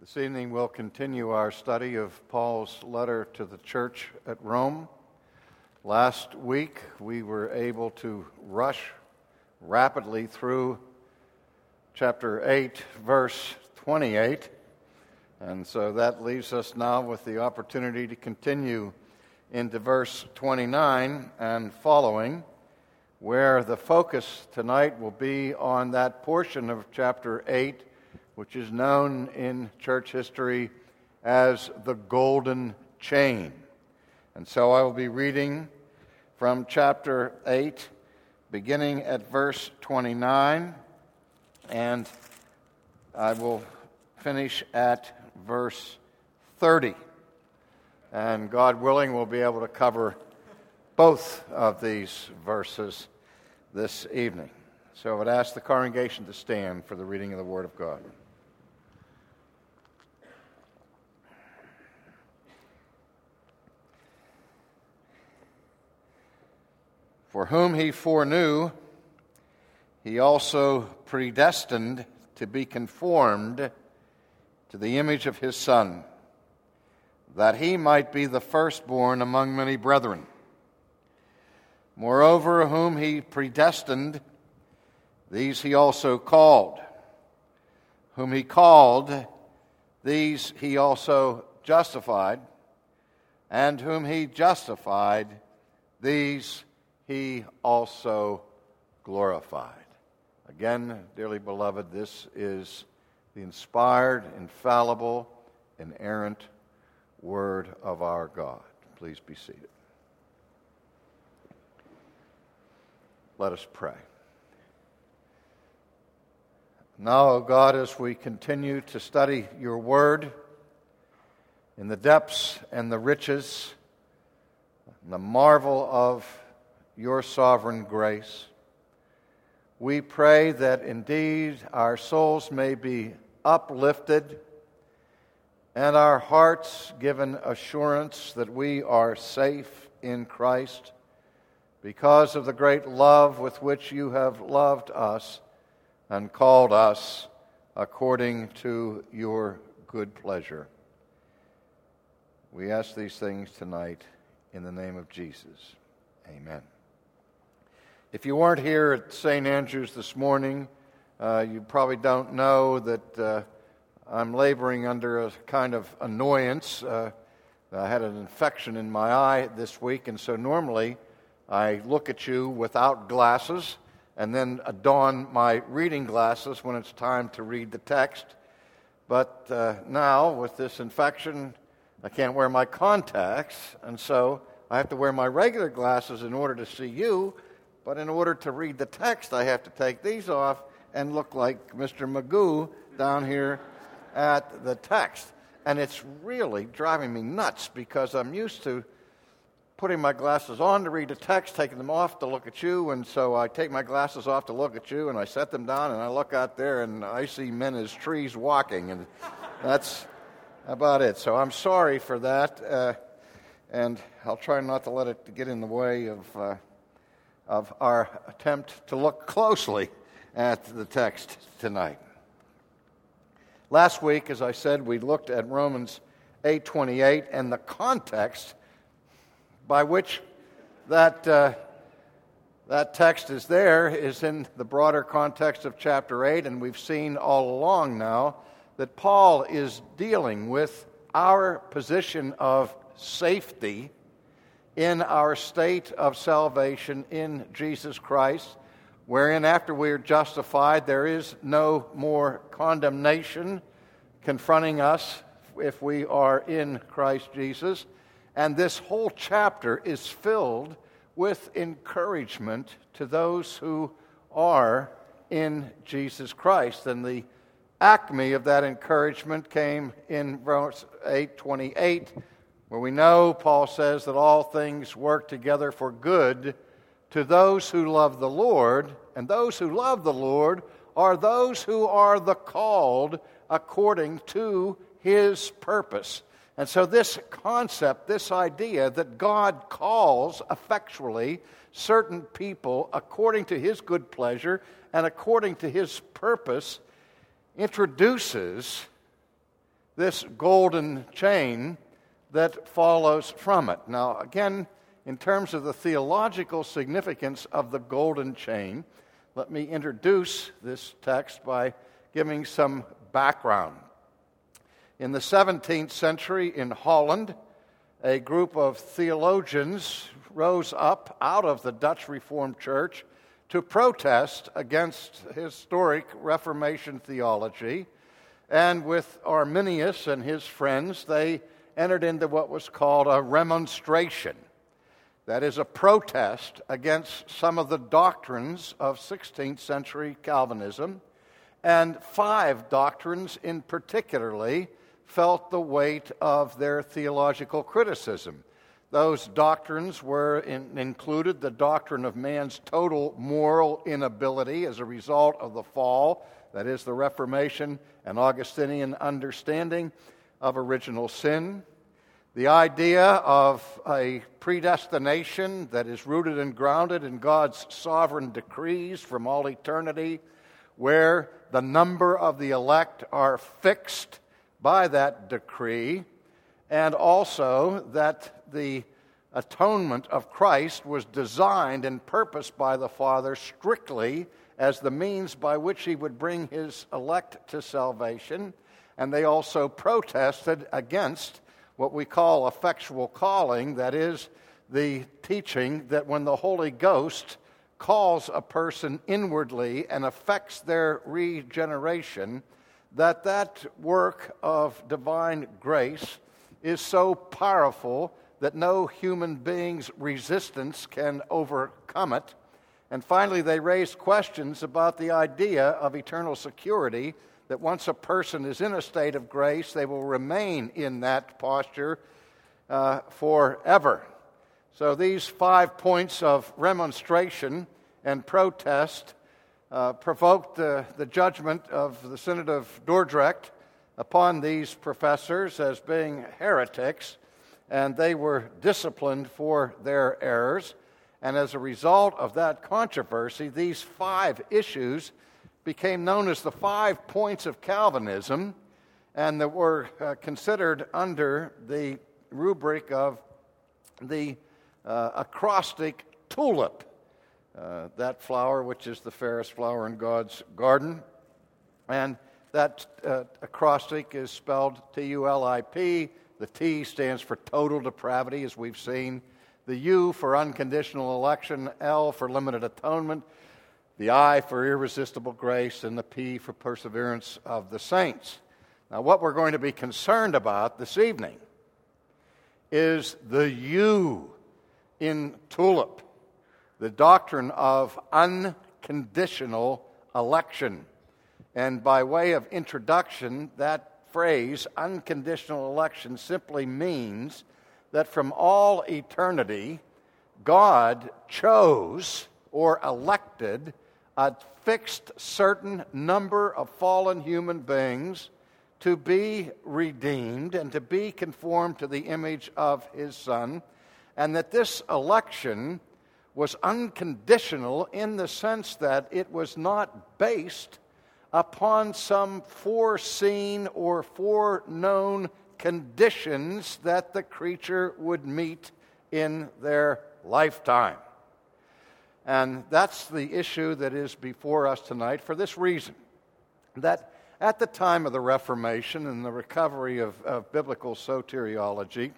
This evening we'll continue our study of Paul's letter to the church at Rome. Last week we were able to rush rapidly through chapter 8, verse 28, and so that leaves us now with the opportunity to continue into verse 29 and following, where the focus tonight will be on that portion of chapter 8 which is known in church history as the Golden Chain. And so I will be reading from chapter 8, beginning at verse 29, and I will finish at verse 30. And God willing, we'll be able to cover both of these verses this evening. So I would ask the congregation to stand for the reading of the Word of God. For whom he foreknew, he also predestined to be conformed to the image of his Son, that he might be the firstborn among many brethren. Moreover, whom he predestined, these he also called. Whom he called, these he also justified. And whom he justified, these he also glorified. Again, dearly beloved, this is the inspired, infallible, inerrant word of our God. Please be seated. Let us pray. Now, O God, as we continue to study your word in the depths and the riches and the marvel of your sovereign grace. We pray that indeed our souls may be uplifted and our hearts given assurance that we are safe in Christ because of the great love with which you have loved us and called us according to your good pleasure. We ask these things tonight in the name of Jesus. Amen. If you weren't here at St. Andrews this morning, uh, you probably don't know that uh, I'm laboring under a kind of annoyance. Uh, I had an infection in my eye this week, and so normally I look at you without glasses and then don my reading glasses when it's time to read the text. But uh, now, with this infection, I can't wear my contacts, and so I have to wear my regular glasses in order to see you but in order to read the text, I have to take these off and look like Mr. Magoo down here at the text. And it's really driving me nuts because I'm used to putting my glasses on to read the text, taking them off to look at you. And so I take my glasses off to look at you, and I set them down, and I look out there, and I see men as trees walking. And that's about it. So I'm sorry for that. Uh, and I'll try not to let it get in the way of. Uh, of our attempt to look closely at the text tonight. Last week, as I said, we looked at Romans 8:28 and the context by which that uh, that text is there is in the broader context of chapter 8 and we've seen all along now that Paul is dealing with our position of safety in our state of salvation in Jesus Christ, wherein after we are justified, there is no more condemnation confronting us if we are in Christ Jesus. And this whole chapter is filled with encouragement to those who are in Jesus Christ. And the acme of that encouragement came in verse 828 where we know Paul says that all things work together for good to those who love the Lord, and those who love the Lord are those who are the called according to his purpose. And so, this concept, this idea that God calls effectually certain people according to his good pleasure and according to his purpose, introduces this golden chain that follows from it. Now, again, in terms of the theological significance of the golden chain, let me introduce this text by giving some background. In the 17th century in Holland, a group of theologians rose up out of the Dutch Reformed Church to protest against historic Reformation theology. And with Arminius and his friends, they entered into what was called a remonstration. That is a protest against some of the doctrines of 16th century Calvinism. And five doctrines in particularly felt the weight of their theological criticism. Those doctrines were in, included the doctrine of man's total moral inability as a result of the fall, that is, the Reformation and Augustinian understanding of original sin. The idea of a predestination that is rooted and grounded in God's sovereign decrees from all eternity, where the number of the elect are fixed by that decree, and also that the atonement of Christ was designed and purposed by the Father strictly as the means by which he would bring his elect to salvation. And they also protested against what we call effectual calling, that is, the teaching that when the Holy Ghost calls a person inwardly and affects their regeneration, that that work of divine grace is so powerful that no human being's resistance can overcome it. And finally, they raised questions about the idea of eternal security that once a person is in a state of grace, they will remain in that posture uh, forever. So, these five points of remonstration and protest uh, provoked the, the judgment of the Synod of Dordrecht upon these professors as being heretics, and they were disciplined for their errors. And as a result of that controversy, these five issues became known as the five points of Calvinism, and that were uh, considered under the rubric of the uh, acrostic tulip uh, that flower, which is the fairest flower in God's garden. And that uh, acrostic is spelled T U L I P. The T stands for total depravity, as we've seen. The U for unconditional election, L for limited atonement, the I for irresistible grace, and the P for perseverance of the saints. Now, what we're going to be concerned about this evening is the U in tulip the doctrine of unconditional election. And by way of introduction, that phrase, unconditional election, simply means that from all eternity, God chose or elected a fixed certain number of fallen human beings to be redeemed and to be conformed to the image of his Son, and that this election was unconditional in the sense that it was not based upon some foreseen or foreknown conditions that the creature would meet in their lifetime. And that's the issue that is before us tonight for this reason that at the time of the Reformation and the recovery of, of biblical soteriology,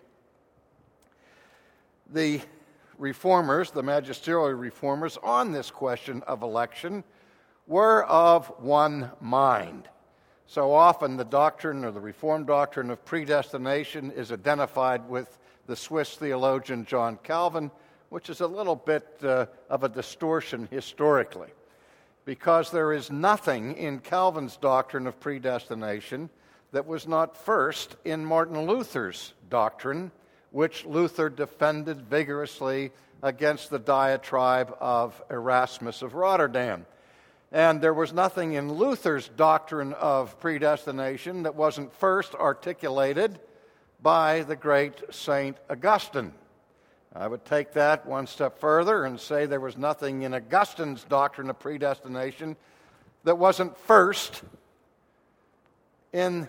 the reformers, the magisterial reformers, on this question of election were of one mind. So often, the doctrine or the Reformed doctrine of predestination is identified with the Swiss theologian John Calvin, which is a little bit uh, of a distortion historically, because there is nothing in Calvin's doctrine of predestination that was not first in Martin Luther's doctrine which Luther defended vigorously against the diatribe of Erasmus of Rotterdam. And there was nothing in Luther's doctrine of predestination that wasn't first articulated by the great Saint Augustine. I would take that one step further and say there was nothing in Augustine's doctrine of predestination that wasn't first in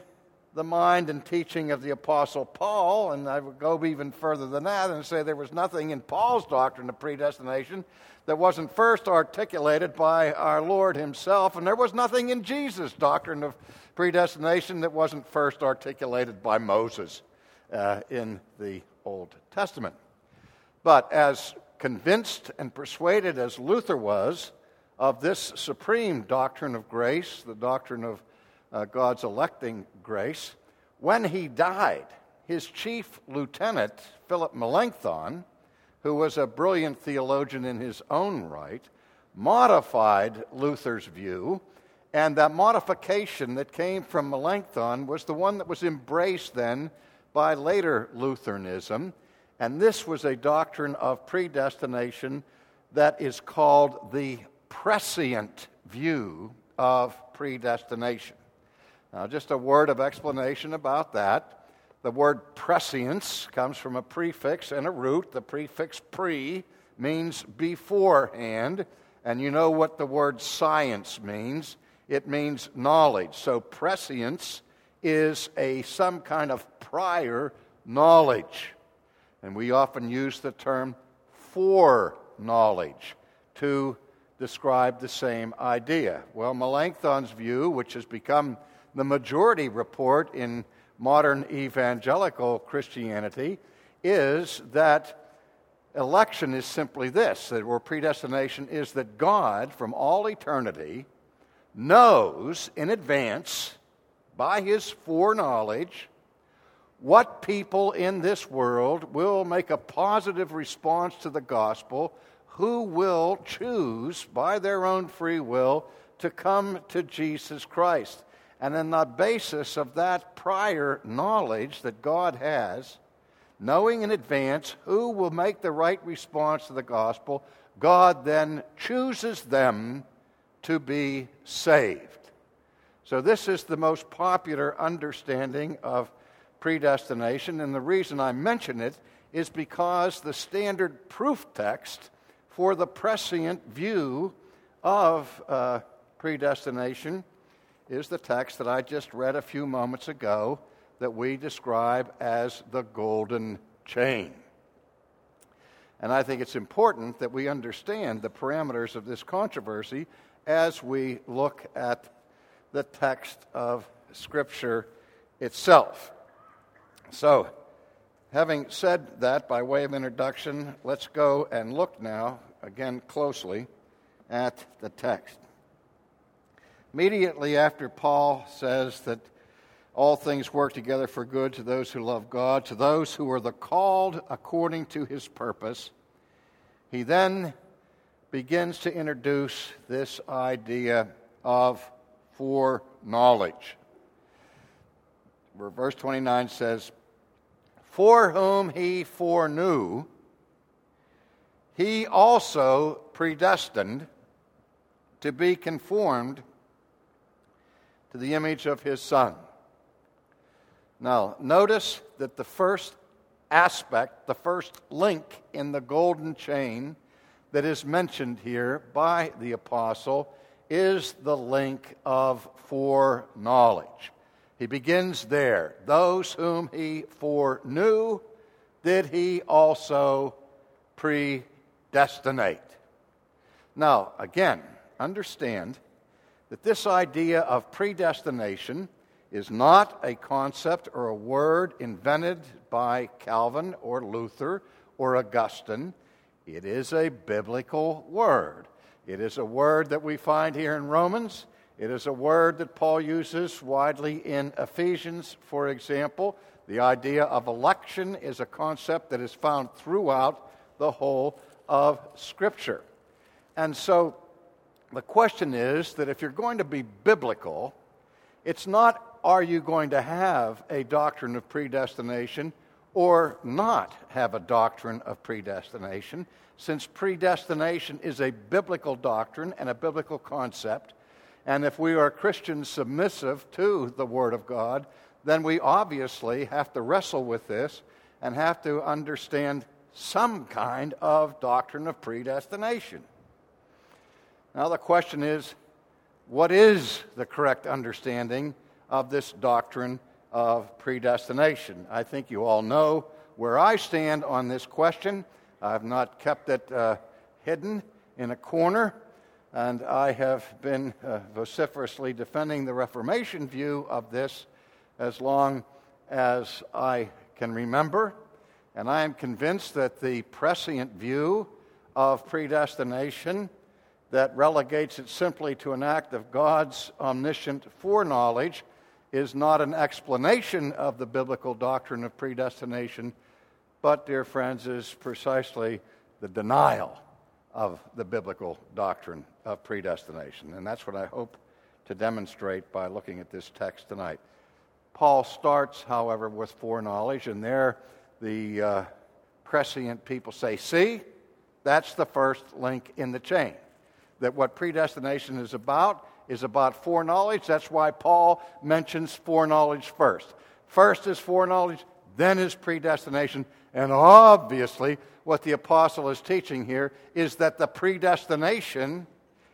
the mind and teaching of the Apostle Paul, and I would go even further than that and say there was nothing in Paul's doctrine of predestination that wasn't first articulated by our Lord Himself, and there was nothing in Jesus' doctrine of predestination that wasn't first articulated by Moses uh, in the Old Testament. But as convinced and persuaded as Luther was of this supreme doctrine of grace, the doctrine of uh, God's electing grace, when he died, his chief lieutenant, Philip Melanchthon, who was a brilliant theologian in his own right, modified Luther's view, and that modification that came from Melanchthon was the one that was embraced then by later Lutheranism, and this was a doctrine of predestination that is called the prescient view of predestination. Now, just a word of explanation about that. The word prescience comes from a prefix and a root. The prefix pre means beforehand, and you know what the word science means. It means knowledge. So prescience is a some kind of prior knowledge. And we often use the term foreknowledge to describe the same idea. Well, Melanchthon's view, which has become the majority report in modern evangelical Christianity is that election is simply this, that or predestination is that God from all eternity knows in advance by his foreknowledge what people in this world will make a positive response to the gospel, who will choose by their own free will to come to Jesus Christ. And on the basis of that prior knowledge that God has, knowing in advance who will make the right response to the gospel, God then chooses them to be saved. So, this is the most popular understanding of predestination, and the reason I mention it is because the standard proof text for the prescient view of uh, predestination is the text that I just read a few moments ago that we describe as the golden chain. And I think it's important that we understand the parameters of this controversy as we look at the text of Scripture itself. So, having said that by way of introduction, let's go and look now, again closely, at the text. Immediately after Paul says that all things work together for good to those who love God, to those who are the called according to his purpose, he then begins to introduce this idea of foreknowledge. Where verse 29 says, For whom he foreknew, he also predestined to be conformed to the image of his Son. Now, notice that the first aspect, the first link in the golden chain that is mentioned here by the apostle is the link of foreknowledge. He begins there. Those whom he foreknew, did he also predestinate? Now, again, understand that this idea of predestination is not a concept or a word invented by Calvin or Luther or Augustine. It is a biblical word. It is a word that we find here in Romans. It is a word that Paul uses widely in Ephesians, for example. The idea of election is a concept that is found throughout the whole of Scripture. And so the question is that if you're going to be biblical, it's not are you going to have a doctrine of predestination or not have a doctrine of predestination, since predestination is a biblical doctrine and a biblical concept. And if we are Christians submissive to the Word of God, then we obviously have to wrestle with this and have to understand some kind of doctrine of predestination. Now, the question is what is the correct understanding of this doctrine of predestination. I think you all know where I stand on this question. I've not kept it uh, hidden in a corner, and I have been uh, vociferously defending the Reformation view of this as long as I can remember. And I am convinced that the prescient view of predestination that relegates it simply to an act of God's omniscient foreknowledge is not an explanation of the biblical doctrine of predestination, but, dear friends, is precisely the denial of the biblical doctrine of predestination. And that's what I hope to demonstrate by looking at this text tonight. Paul starts, however, with foreknowledge, and there the uh, prescient people say, See, that's the first link in the chain. That what predestination is about is about foreknowledge. That's why Paul mentions foreknowledge first. First is foreknowledge, then is predestination. And obviously, what the apostle is teaching here is that the predestination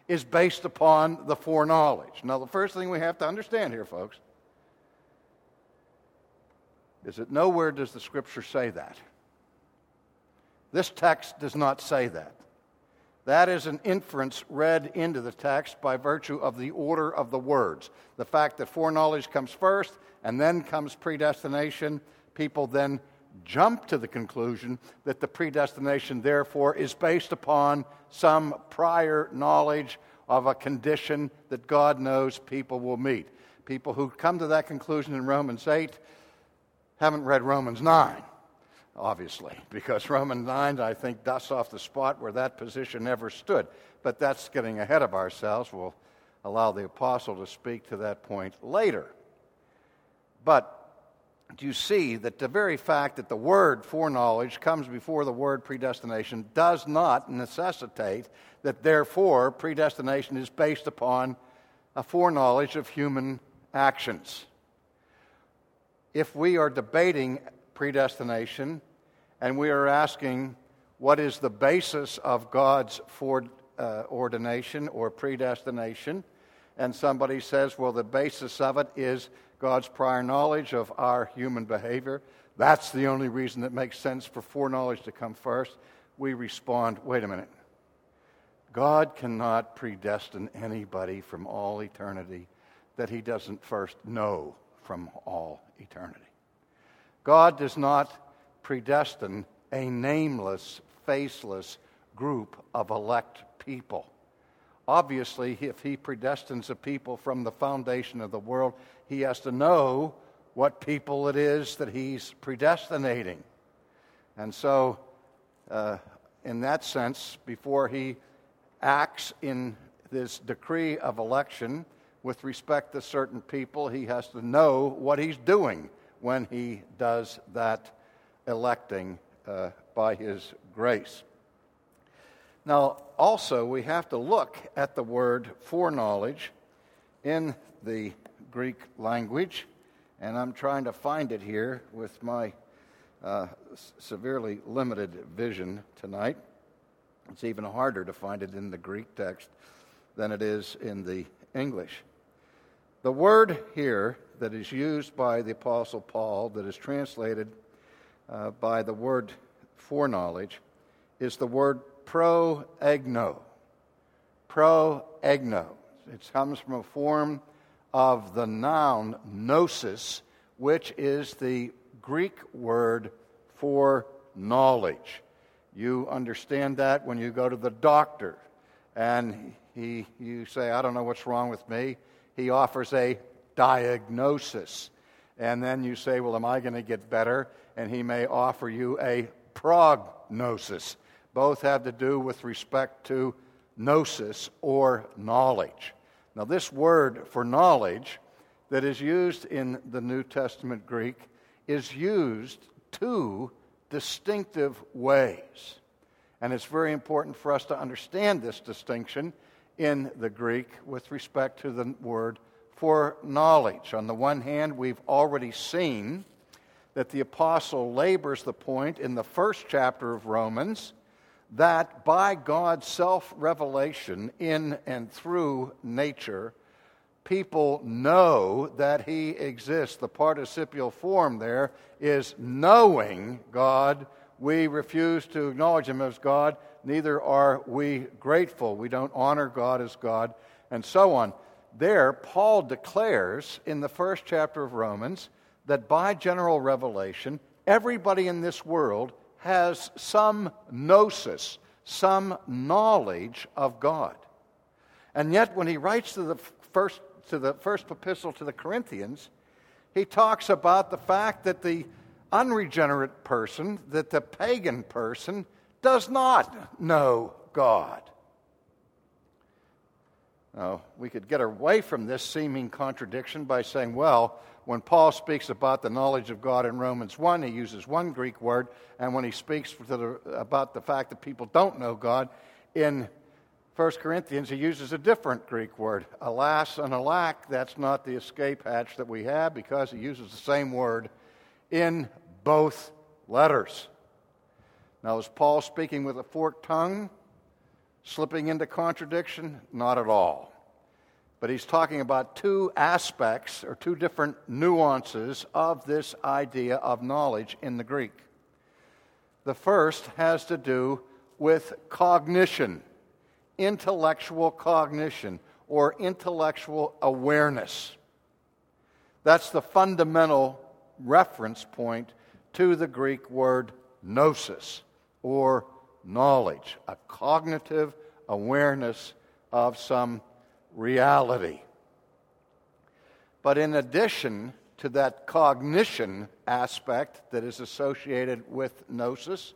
is based upon the foreknowledge. Now, the first thing we have to understand here, folks, is that nowhere does the scripture say that. This text does not say that. That is an inference read into the text by virtue of the order of the words. The fact that foreknowledge comes first and then comes predestination, people then jump to the conclusion that the predestination, therefore, is based upon some prior knowledge of a condition that God knows people will meet. People who come to that conclusion in Romans 8 haven't read Romans 9 obviously, because Romans 9, I think, dusts off the spot where that position ever stood. But that's getting ahead of ourselves. We'll allow the apostle to speak to that point later. But do you see that the very fact that the word foreknowledge comes before the word predestination does not necessitate that, therefore, predestination is based upon a foreknowledge of human actions? If we are debating predestination and we are asking what is the basis of God's foreordination or predestination. And somebody says, well, the basis of it is God's prior knowledge of our human behavior. That's the only reason that makes sense for foreknowledge to come first. We respond, wait a minute. God cannot predestine anybody from all eternity that he doesn't first know from all eternity. God does not predestine a nameless, faceless group of elect people. Obviously, if he predestines a people from the foundation of the world, he has to know what people it is that he's predestinating. And so, uh, in that sense, before he acts in this decree of election with respect to certain people, he has to know what he's doing when he does that electing uh, by his grace. Now, also, we have to look at the word foreknowledge in the Greek language, and I'm trying to find it here with my uh, severely limited vision tonight. It's even harder to find it in the Greek text than it is in the English. The word here that is used by the Apostle Paul, that is translated uh, by the word foreknowledge is the word proegno. Proegno. It comes from a form of the noun gnosis, which is the Greek word for knowledge. You understand that when you go to the doctor and he, you say, I don't know what's wrong with me. He offers a diagnosis. And then you say, Well, am I going to get better? and he may offer you a prognosis. Both have to do with respect to gnosis or knowledge. Now, this word for knowledge that is used in the New Testament Greek is used two distinctive ways. And it's very important for us to understand this distinction in the Greek with respect to the word for knowledge. On the one hand, we've already seen that the apostle labors the point in the first chapter of Romans that by God's self revelation in and through nature, people know that He exists. The participial form there is knowing God. We refuse to acknowledge Him as God, neither are we grateful. We don't honor God as God, and so on. There, Paul declares in the first chapter of Romans that by general revelation, everybody in this world has some gnosis, some knowledge of God. And yet, when he writes to the first, to the first epistle to the Corinthians, he talks about the fact that the unregenerate person, that the pagan person, does not know God. Now, we could get away from this seeming contradiction by saying, well, when Paul speaks about the knowledge of God in Romans 1, he uses one Greek word, and when he speaks the, about the fact that people don't know God in 1 Corinthians, he uses a different Greek word. Alas and alack, that's not the escape hatch that we have because he uses the same word in both letters. Now, is Paul speaking with a forked tongue, slipping into contradiction? Not at all. But he's talking about two aspects or two different nuances of this idea of knowledge in the Greek. The first has to do with cognition, intellectual cognition, or intellectual awareness. That's the fundamental reference point to the Greek word gnosis or knowledge, a cognitive awareness of some reality. But in addition to that cognition aspect that is associated with gnosis,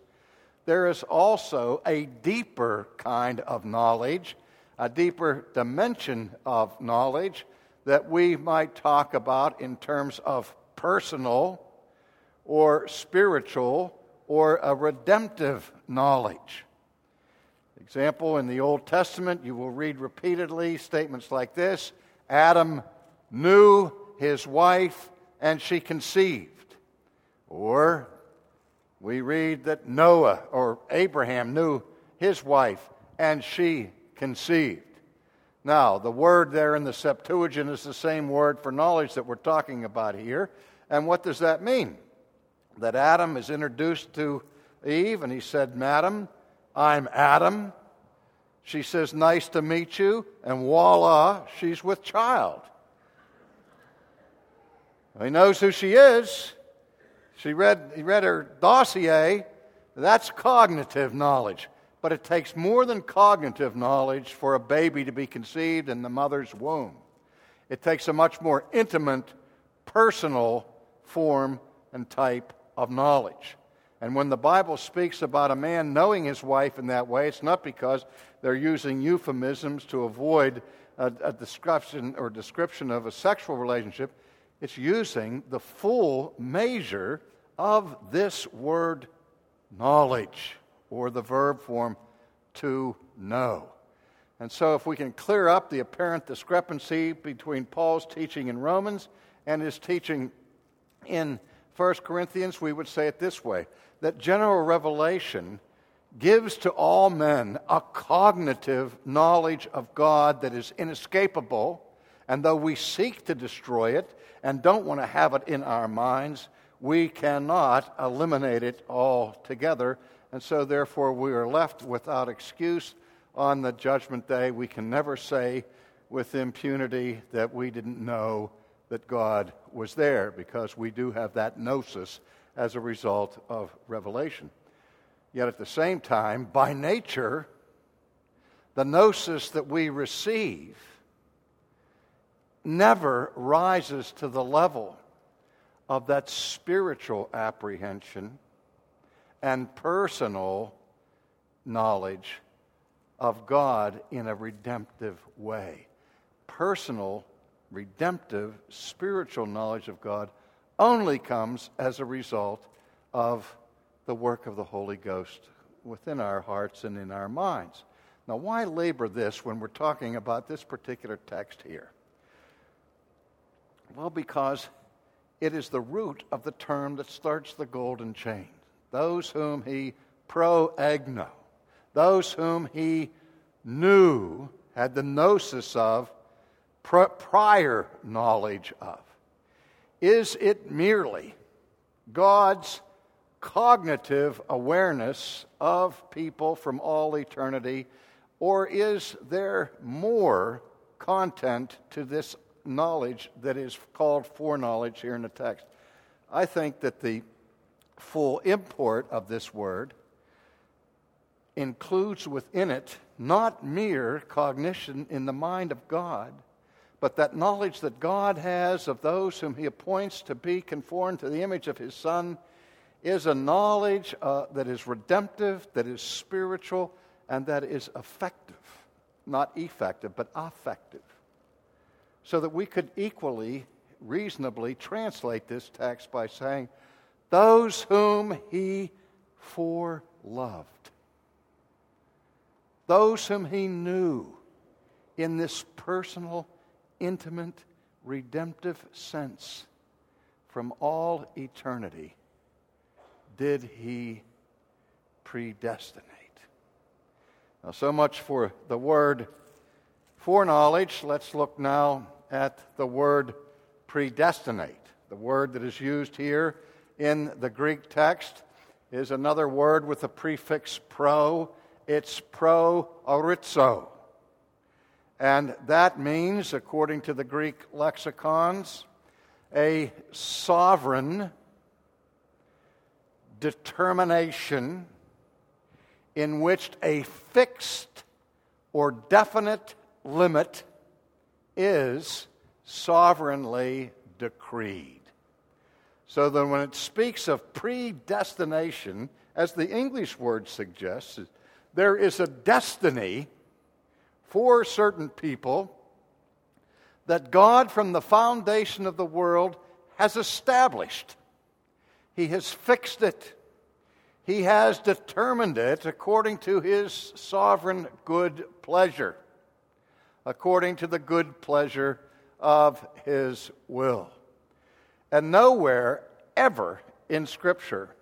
there is also a deeper kind of knowledge, a deeper dimension of knowledge that we might talk about in terms of personal or spiritual or a redemptive knowledge. Example, in the Old Testament, you will read repeatedly statements like this Adam knew his wife and she conceived. Or we read that Noah or Abraham knew his wife and she conceived. Now, the word there in the Septuagint is the same word for knowledge that we're talking about here. And what does that mean? that Adam is introduced to Eve, and he said, Madam, I'm Adam. She says, Nice to meet you, and voila, she's with child. He knows who she is. She read, he read her dossier. That's cognitive knowledge. But it takes more than cognitive knowledge for a baby to be conceived in the mother's womb. It takes a much more intimate, personal form and type of knowledge. And when the Bible speaks about a man knowing his wife in that way, it's not because they're using euphemisms to avoid a, a description or description of a sexual relationship. It's using the full measure of this word knowledge, or the verb form to know. And so, if we can clear up the apparent discrepancy between Paul's teaching in Romans and his teaching in 1 Corinthians, we would say it this way that general revelation gives to all men a cognitive knowledge of God that is inescapable. And though we seek to destroy it and don't want to have it in our minds, we cannot eliminate it altogether. And so, therefore, we are left without excuse on the judgment day. We can never say with impunity that we didn't know that God was there because we do have that gnosis as a result of revelation. Yet at the same time, by nature, the gnosis that we receive never rises to the level of that spiritual apprehension and personal knowledge of God in a redemptive way. Personal redemptive, spiritual knowledge of God only comes as a result of the work of the Holy Ghost within our hearts and in our minds. Now, why labor this when we're talking about this particular text here? Well, because it is the root of the term that starts the golden chain. Those whom he proegno, those whom he knew, had the gnosis of, pr- prior knowledge of? Is it merely God's cognitive awareness of people from all eternity, or is there more content to this knowledge that is called foreknowledge here in the text? I think that the full import of this word includes within it not mere cognition in the mind of God, but that knowledge that God has of those whom He appoints to be conformed to the image of His Son is a knowledge uh, that is redemptive, that is spiritual, and that is effective. Not effective, but affective. So that we could equally, reasonably translate this text by saying, Those whom He foreloved those whom he knew in this personal, intimate, redemptive sense from all eternity did he predestinate. Now, so much for the word foreknowledge. Let's look now at the word predestinate. The word that is used here in the Greek text is another word with the prefix pro it's pro orizo. And that means, according to the Greek lexicons, a sovereign determination in which a fixed or definite limit is sovereignly decreed. So that when it speaks of predestination, as the English word suggests, there is a destiny for certain people that God, from the foundation of the world, has established. He has fixed it. He has determined it according to his sovereign good pleasure, according to the good pleasure of his will. And nowhere ever in Scripture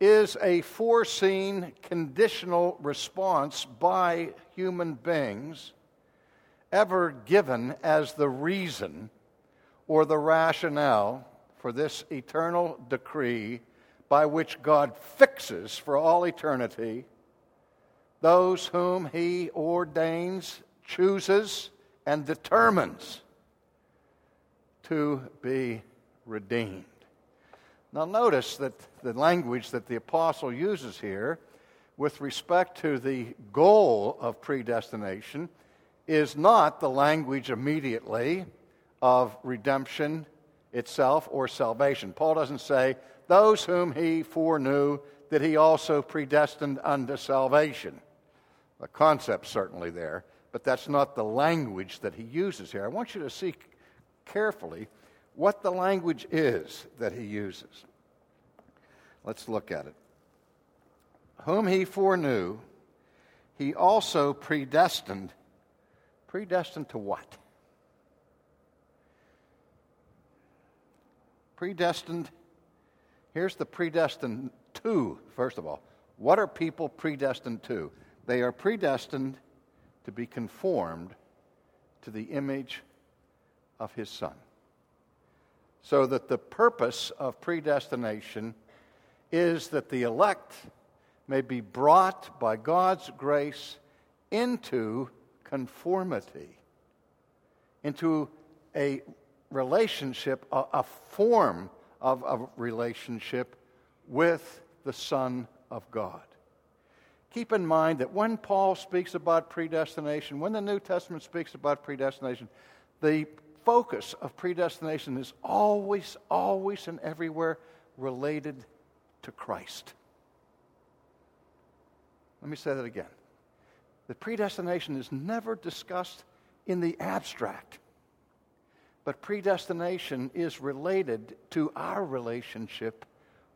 is a foreseen conditional response by human beings ever given as the reason or the rationale for this eternal decree by which God fixes for all eternity those whom He ordains, chooses, and determines to be redeemed. Now, notice that the language that the apostle uses here with respect to the goal of predestination is not the language immediately of redemption itself or salvation. Paul doesn't say, Those whom he foreknew, that he also predestined unto salvation. The concept certainly there, but that's not the language that he uses here. I want you to see carefully what the language is that he uses. Let's look at it. Whom he foreknew, he also predestined. Predestined to what? Predestined. Here's the predestined to, first of all. What are people predestined to? They are predestined to be conformed to the image of his son so that the purpose of predestination is that the elect may be brought by God's grace into conformity, into a relationship, a, a form of a relationship with the Son of God. Keep in mind that when Paul speaks about predestination, when the New Testament speaks about predestination, the focus of predestination is always, always, and everywhere related to Christ. Let me say that again. The predestination is never discussed in the abstract, but predestination is related to our relationship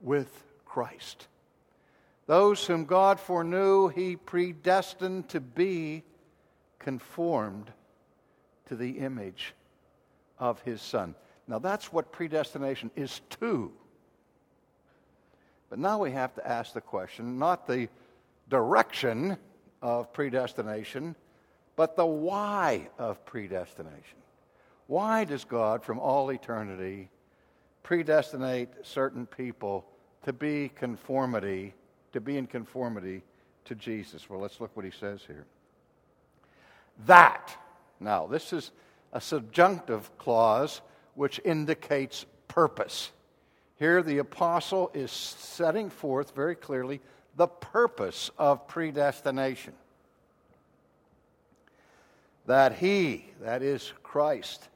with Christ. Those whom God foreknew, he predestined to be conformed to the image of his son. Now, that's what predestination is to. But now we have to ask the question not the direction of predestination, but the why of predestination. Why does God, from all eternity, predestinate certain people to be conformity, to be in conformity to Jesus? Well, let's look what he says here. That, now, this is a subjunctive clause which indicates purpose. Here, the apostle is setting forth very clearly the purpose of predestination. That he, that is Christ,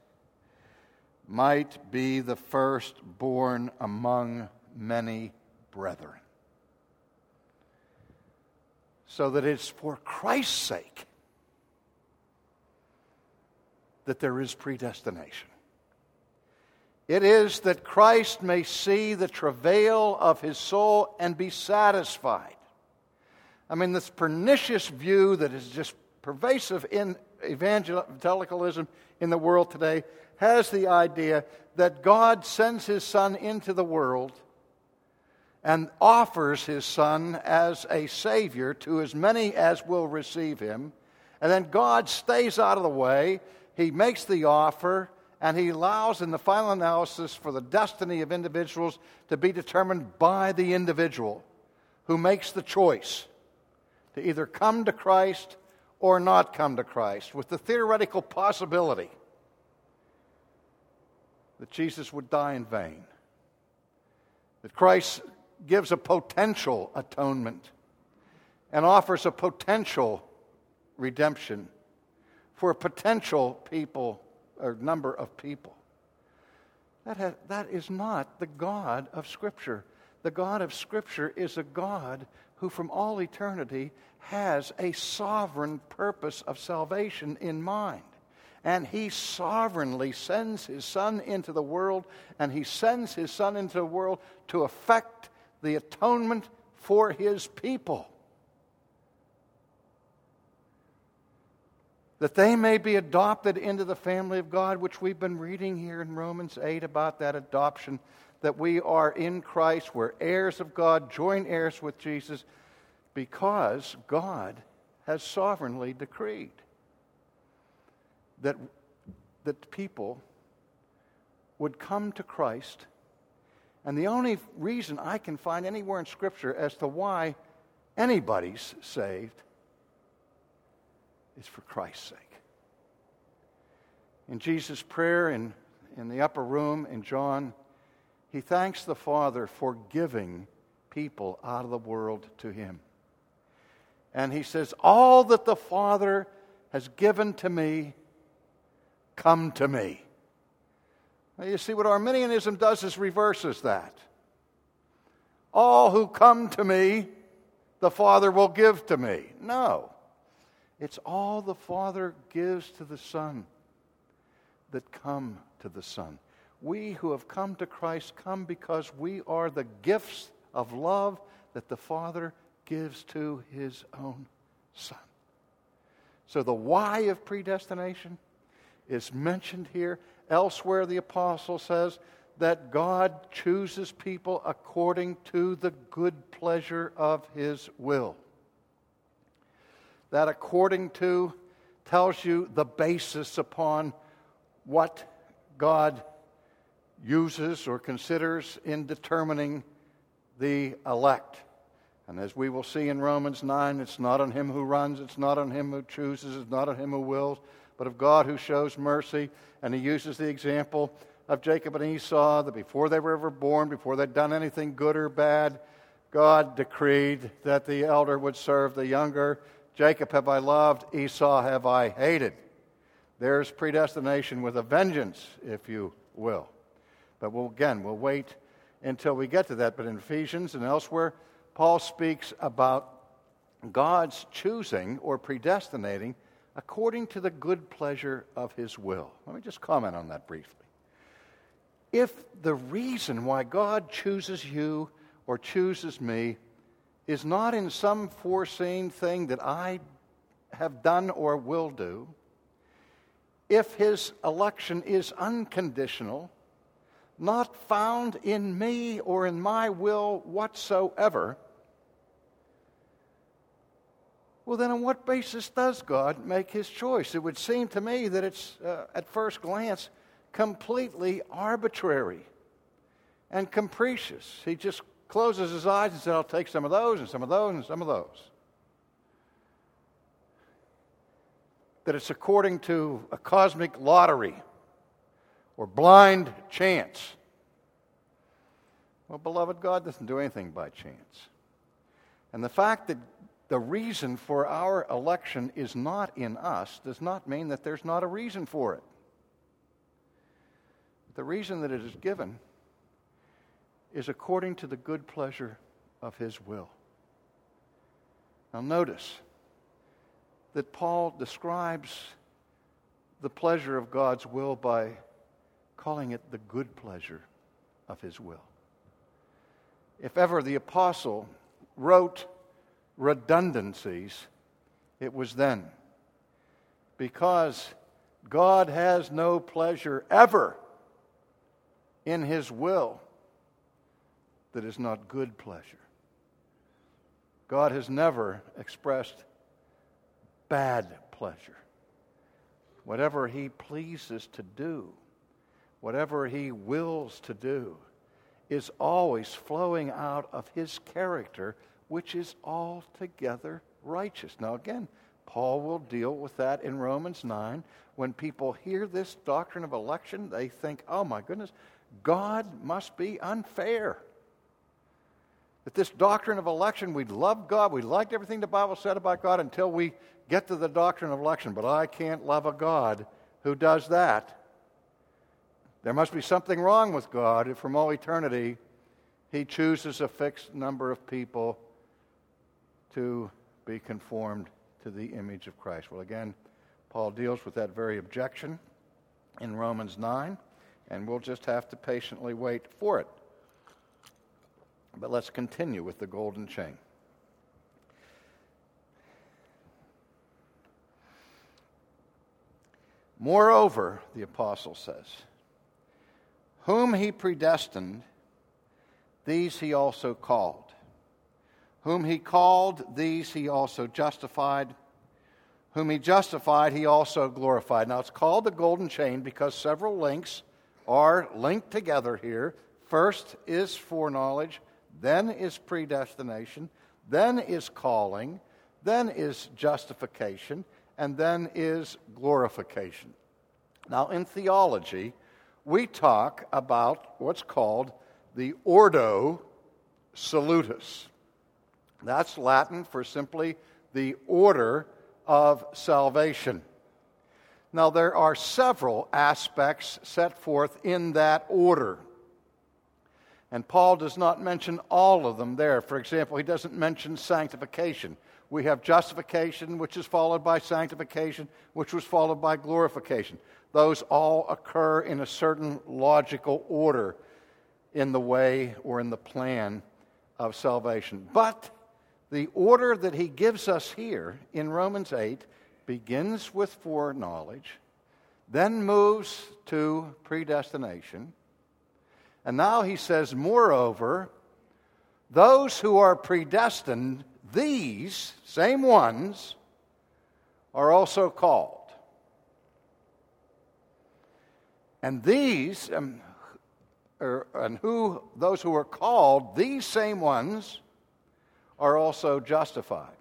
might be the firstborn among many brethren. So that it's for Christ's sake that there is predestination. It is that Christ may see the travail of his soul and be satisfied. I mean, this pernicious view that is just pervasive in evangelicalism in the world today has the idea that God sends his Son into the world and offers his Son as a Savior to as many as will receive him. And then God stays out of the way. He makes the offer and he allows in the final analysis for the destiny of individuals to be determined by the individual who makes the choice to either come to Christ or not come to Christ, with the theoretical possibility that Jesus would die in vain, that Christ gives a potential atonement and offers a potential redemption for a potential people or number of people. That, has, that is not the God of Scripture. The God of Scripture is a God who, from all eternity, has a sovereign purpose of salvation in mind. And he sovereignly sends his Son into the world, and he sends his Son into the world to effect the atonement for his people. That they may be adopted into the family of God, which we've been reading here in Romans 8 about that adoption, that we are in Christ, we're heirs of God, joint heirs with Jesus, because God has sovereignly decreed that, that people would come to Christ. And the only reason I can find anywhere in Scripture as to why anybody's saved is for Christ's sake. In Jesus' prayer in, in the upper room in John, he thanks the Father for giving people out of the world to him. And he says, All that the Father has given to me, come to me. Now, you see, what Arminianism does is reverses that. All who come to me, the Father will give to me. No. It's all the Father gives to the Son that come to the Son. We who have come to Christ come because we are the gifts of love that the Father gives to his own Son. So the why of predestination is mentioned here. Elsewhere, the apostle says that God chooses people according to the good pleasure of his will that according to tells you the basis upon what God uses or considers in determining the elect. And as we will see in Romans 9, it's not on him who runs, it's not on him who chooses, it's not on him who wills, but of God who shows mercy. And he uses the example of Jacob and Esau that before they were ever born, before they'd done anything good or bad, God decreed that the elder would serve the younger Jacob have I loved, Esau have I hated. There's predestination with a vengeance, if you will. But we'll, again, we'll wait until we get to that. But in Ephesians and elsewhere, Paul speaks about God's choosing or predestinating according to the good pleasure of his will. Let me just comment on that briefly. If the reason why God chooses you or chooses me is not in some foreseen thing that I have done or will do, if his election is unconditional, not found in me or in my will whatsoever, well, then on what basis does God make his choice? It would seem to me that it's, uh, at first glance, completely arbitrary and capricious. He just closes his eyes and said, I'll take some of those and some of those and some of those. That it's according to a cosmic lottery or blind chance. Well, beloved, God doesn't do anything by chance. And the fact that the reason for our election is not in us does not mean that there's not a reason for it. The reason that it is given is according to the good pleasure of His will. Now, notice that Paul describes the pleasure of God's will by calling it the good pleasure of His will. If ever the apostle wrote redundancies, it was then. Because God has no pleasure ever in His will that is not good pleasure. God has never expressed bad pleasure. Whatever He pleases to do, whatever He wills to do, is always flowing out of His character, which is altogether righteous. Now, again, Paul will deal with that in Romans 9. When people hear this doctrine of election, they think, oh my goodness, God must be unfair that this doctrine of election, we love God, we liked everything the Bible said about God until we get to the doctrine of election. But I can't love a God who does that. There must be something wrong with God if from all eternity he chooses a fixed number of people to be conformed to the image of Christ. Well, again, Paul deals with that very objection in Romans 9, and we'll just have to patiently wait for it. But let's continue with the golden chain. Moreover, the apostle says, whom he predestined, these he also called. Whom he called, these he also justified. Whom he justified, he also glorified. Now it's called the golden chain because several links are linked together here. First is foreknowledge, then is predestination, then is calling, then is justification, and then is glorification. Now, in theology, we talk about what's called the Ordo Salutis. That's Latin for simply the order of salvation. Now, there are several aspects set forth in that order. And Paul does not mention all of them there. For example, he doesn't mention sanctification. We have justification, which is followed by sanctification, which was followed by glorification. Those all occur in a certain logical order in the way or in the plan of salvation. But the order that he gives us here in Romans 8 begins with foreknowledge, then moves to predestination and now he says, Moreover, those who are predestined, these same ones, are also called. And these, um, er, and who those who are called, these same ones, are also justified.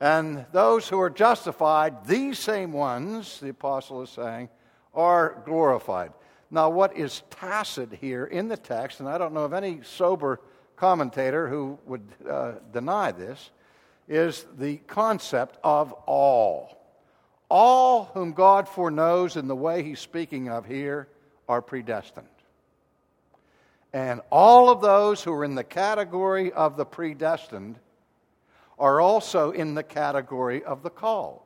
And those who are justified, these same ones, the apostle is saying, are glorified. Now, what is tacit here in the text, and I don't know of any sober commentator who would uh, deny this, is the concept of all. All whom God foreknows in the way he's speaking of here are predestined. And all of those who are in the category of the predestined are also in the category of the called.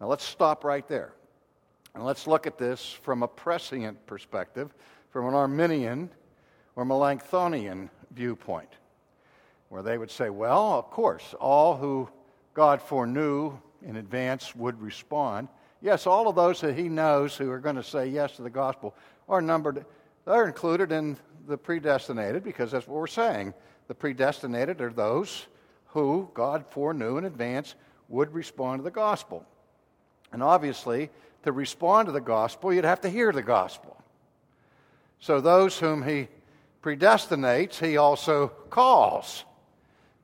Now let's stop right there. And let's look at this from a prescient perspective, from an Arminian or Melanchthonian viewpoint, where they would say, well, of course, all who God foreknew in advance would respond. Yes, all of those that he knows who are going to say yes to the gospel are numbered, they're included in the predestinated because that's what we're saying. The predestinated are those who God foreknew in advance would respond to the gospel. And obviously, to respond to the gospel, you'd have to hear the gospel. So those whom he predestinates, he also calls,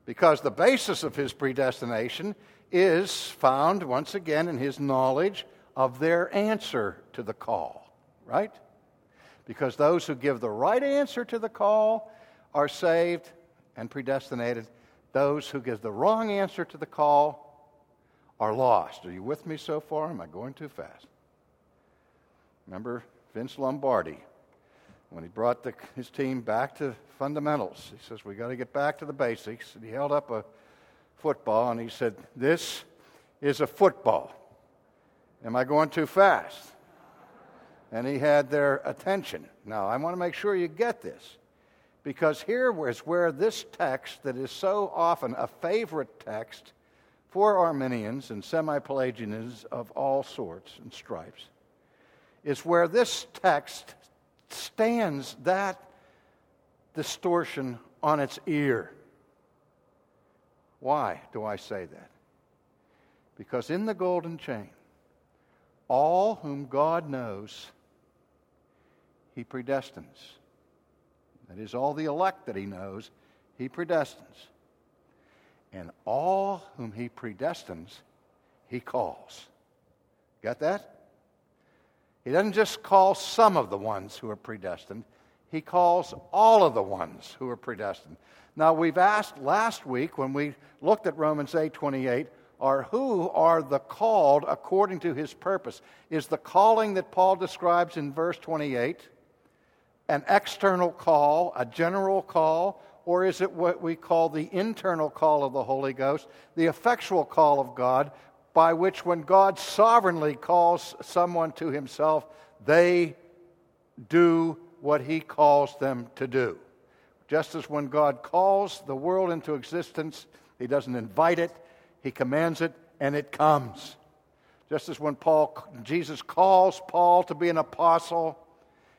because the basis of his predestination is found once again in his knowledge of their answer to the call, right? Because those who give the right answer to the call are saved and predestinated. Those who give the wrong answer to the call are lost. Are you with me so far? Am I going too fast? Remember Vince Lombardi when he brought the, his team back to fundamentals. He says, We got to get back to the basics. And he held up a football and he said, This is a football. Am I going too fast? And he had their attention. Now, I want to make sure you get this because here is where this text, that is so often a favorite text for Arminians and semi Pelagians of all sorts and stripes, is where this text stands that distortion on its ear. Why do I say that? Because in the golden chain, all whom God knows, He predestines. That is, all the elect that He knows, He predestines. And all whom He predestines, He calls. Got that? He doesn't just call some of the ones who are predestined, he calls all of the ones who are predestined. Now, we've asked last week when we looked at Romans 8 28, are who are the called according to his purpose? Is the calling that Paul describes in verse 28 an external call, a general call, or is it what we call the internal call of the Holy Ghost, the effectual call of God, by which when God sovereignly calls someone to himself, they do what he calls them to do. Just as when God calls the world into existence, he doesn't invite it, he commands it, and it comes. Just as when Paul, Jesus calls Paul to be an apostle,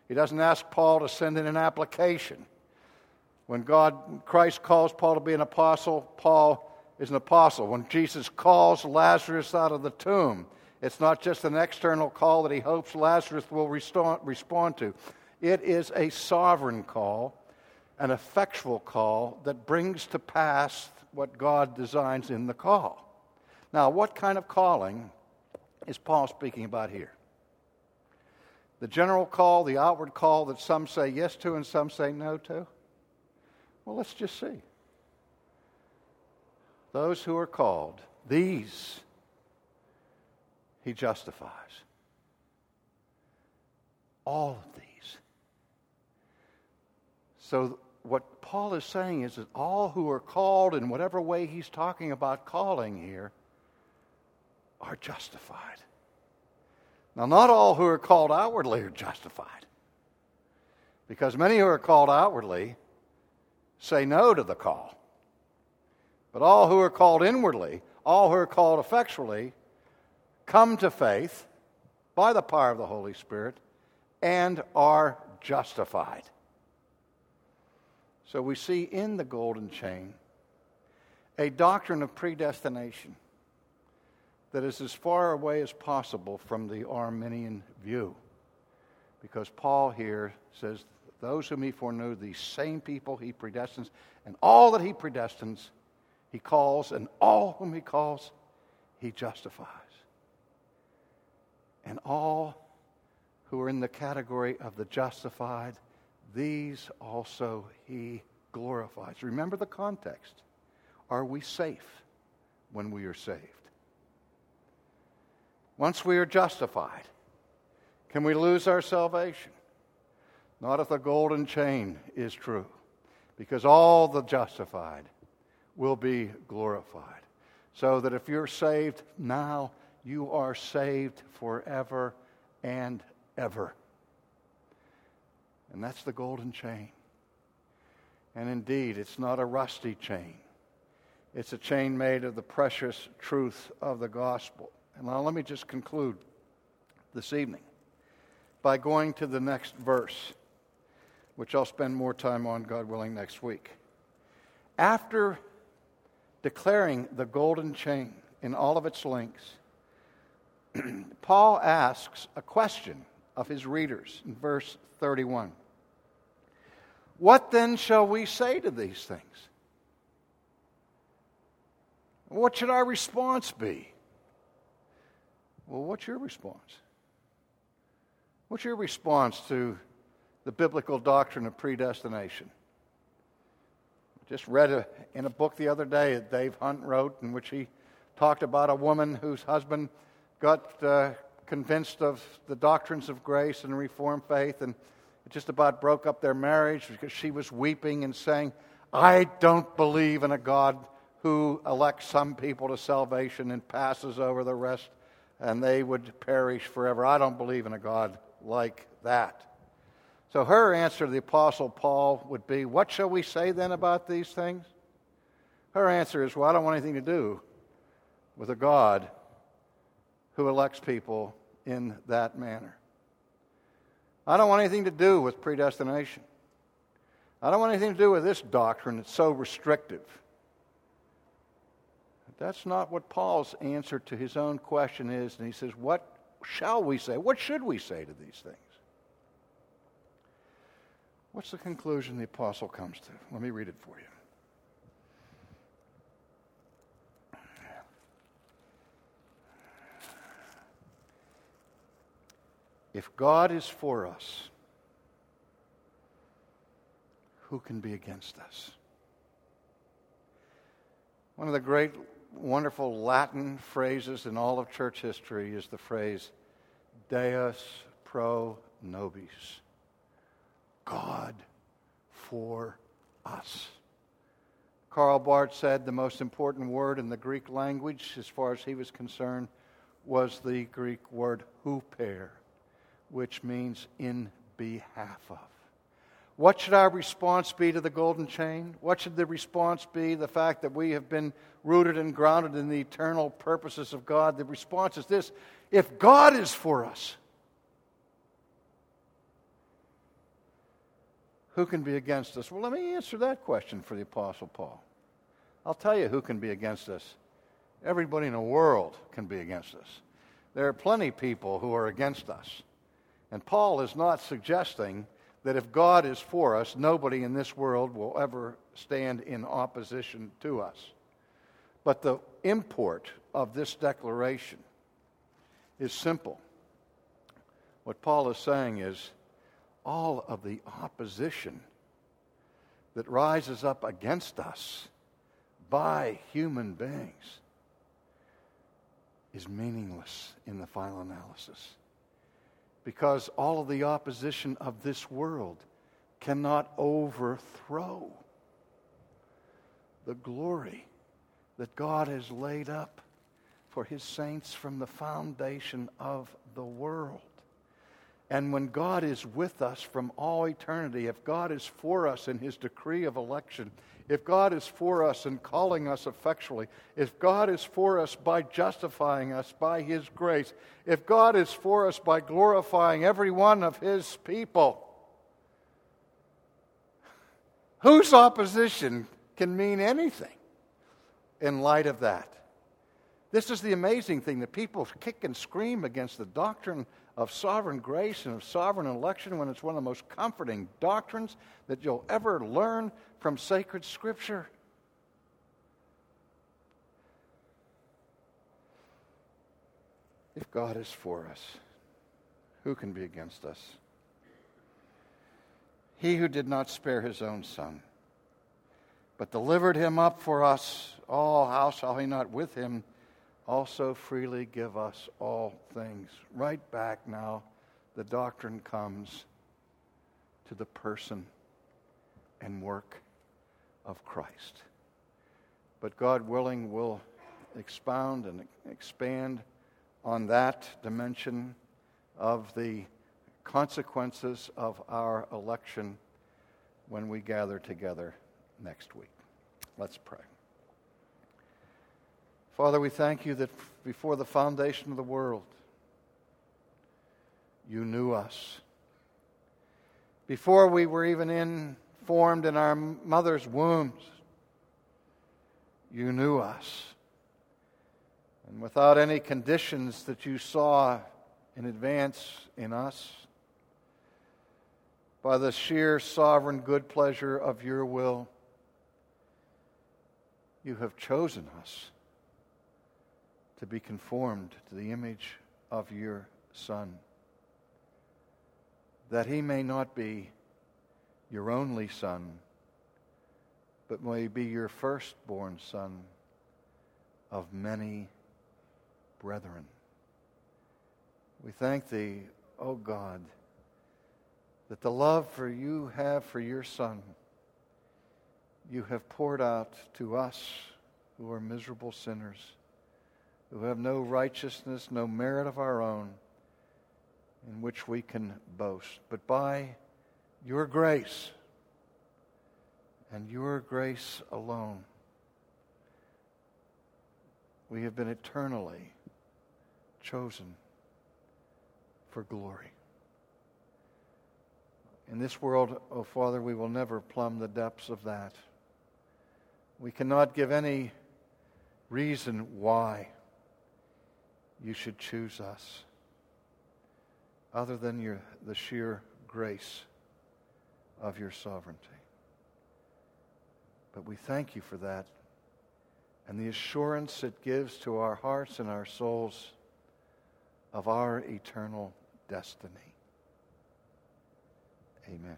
he doesn't ask Paul to send in an application. When God, Christ calls Paul to be an apostle, Paul is an apostle. When Jesus calls Lazarus out of the tomb, it's not just an external call that he hopes Lazarus will respond to. It is a sovereign call, an effectual call that brings to pass what God designs in the call. Now, what kind of calling is Paul speaking about here? The general call, the outward call that some say yes to and some say no to? Well, let's just see those who are called, these he justifies. All of these. So, what Paul is saying is that all who are called, in whatever way he's talking about calling here, are justified. Now, not all who are called outwardly are justified. Because many who are called outwardly say no to the call. But all who are called inwardly, all who are called effectually, come to faith by the power of the Holy Spirit and are justified. So we see in the golden chain a doctrine of predestination that is as far away as possible from the Arminian view. Because Paul here says, Those whom he foreknew, these same people he predestines, and all that he predestines, he calls, and all whom he calls, he justifies. And all who are in the category of the justified, these also he glorifies. Remember the context. Are we safe when we are saved? Once we are justified, can we lose our salvation? Not if the golden chain is true, because all the justified will be glorified. So that if you're saved now, you are saved forever and ever. And that's the golden chain. And indeed, it's not a rusty chain, it's a chain made of the precious truth of the gospel. And now let me just conclude this evening by going to the next verse, which I'll spend more time on, God willing, next week. After declaring the golden chain in all of its links, Paul asks a question of his readers in verse 31. What then shall we say to these things? What should our response be? Well, what's your response? What's your response to the biblical doctrine of predestination? Just read a, in a book the other day that Dave Hunt wrote, in which he talked about a woman whose husband got uh, convinced of the doctrines of grace and Reformed faith, and it just about broke up their marriage because she was weeping and saying, I don't believe in a God who elects some people to salvation and passes over the rest, and they would perish forever. I don't believe in a God like that. So her answer to the Apostle Paul would be, What shall we say then about these things? Her answer is, Well, I don't want anything to do with a God who elects people in that manner. I don't want anything to do with predestination. I don't want anything to do with this doctrine that's so restrictive. That's not what Paul's answer to his own question is. And he says, What shall we say? What should we say to these things? What's the conclusion the apostle comes to? Let me read it for you. If God is for us, who can be against us? One of the great, wonderful Latin phrases in all of church history is the phrase Deus pro nobis God for us. Karl Barth said the most important word in the Greek language, as far as he was concerned, was the Greek word huper, which means in behalf of. What should our response be to the golden chain? What should the response be? The fact that we have been rooted and grounded in the eternal purposes of God. The response is this if God is for us, who can be against us? Well, let me answer that question for the Apostle Paul. I'll tell you who can be against us. Everybody in the world can be against us. There are plenty of people who are against us. And Paul is not suggesting that if God is for us, nobody in this world will ever stand in opposition to us. But the import of this declaration is simple. What Paul is saying is all of the opposition that rises up against us by human beings is meaningless in the final analysis. Because all of the opposition of this world cannot overthrow the glory that God has laid up for his saints from the foundation of the world. And when God is with us from all eternity, if God is for us in his decree of election, if God is for us in calling us effectually, if God is for us by justifying us by his grace, if God is for us by glorifying every one of his people, whose opposition can mean anything in light of that? This is the amazing thing that people kick and scream against the doctrine of sovereign grace and of sovereign election when it's one of the most comforting doctrines that you'll ever learn from sacred scripture. If God is for us, who can be against us? He who did not spare his own son, but delivered him up for us, oh, how shall he not with him? Also freely give us all things. Right back now, the doctrine comes to the person and work of Christ. But God willing, we'll expound and expand on that dimension of the consequences of our election when we gather together next week. Let's pray. Father, we thank you that before the foundation of the world, you knew us. Before we were even in, formed in our mother's wombs, you knew us. And without any conditions that you saw in advance in us, by the sheer sovereign good pleasure of your will, you have chosen us to be conformed to the image of your Son, that he may not be your only Son, but may be your firstborn Son of many brethren. We thank thee, O God, that the love for you have for your Son, you have poured out to us who are miserable sinners, who have no righteousness, no merit of our own in which we can boast, but by your grace and your grace alone, we have been eternally chosen for glory. In this world, O oh Father, we will never plumb the depths of that. We cannot give any reason why you should choose us other than your, the sheer grace of your sovereignty. But we thank you for that and the assurance it gives to our hearts and our souls of our eternal destiny. Amen.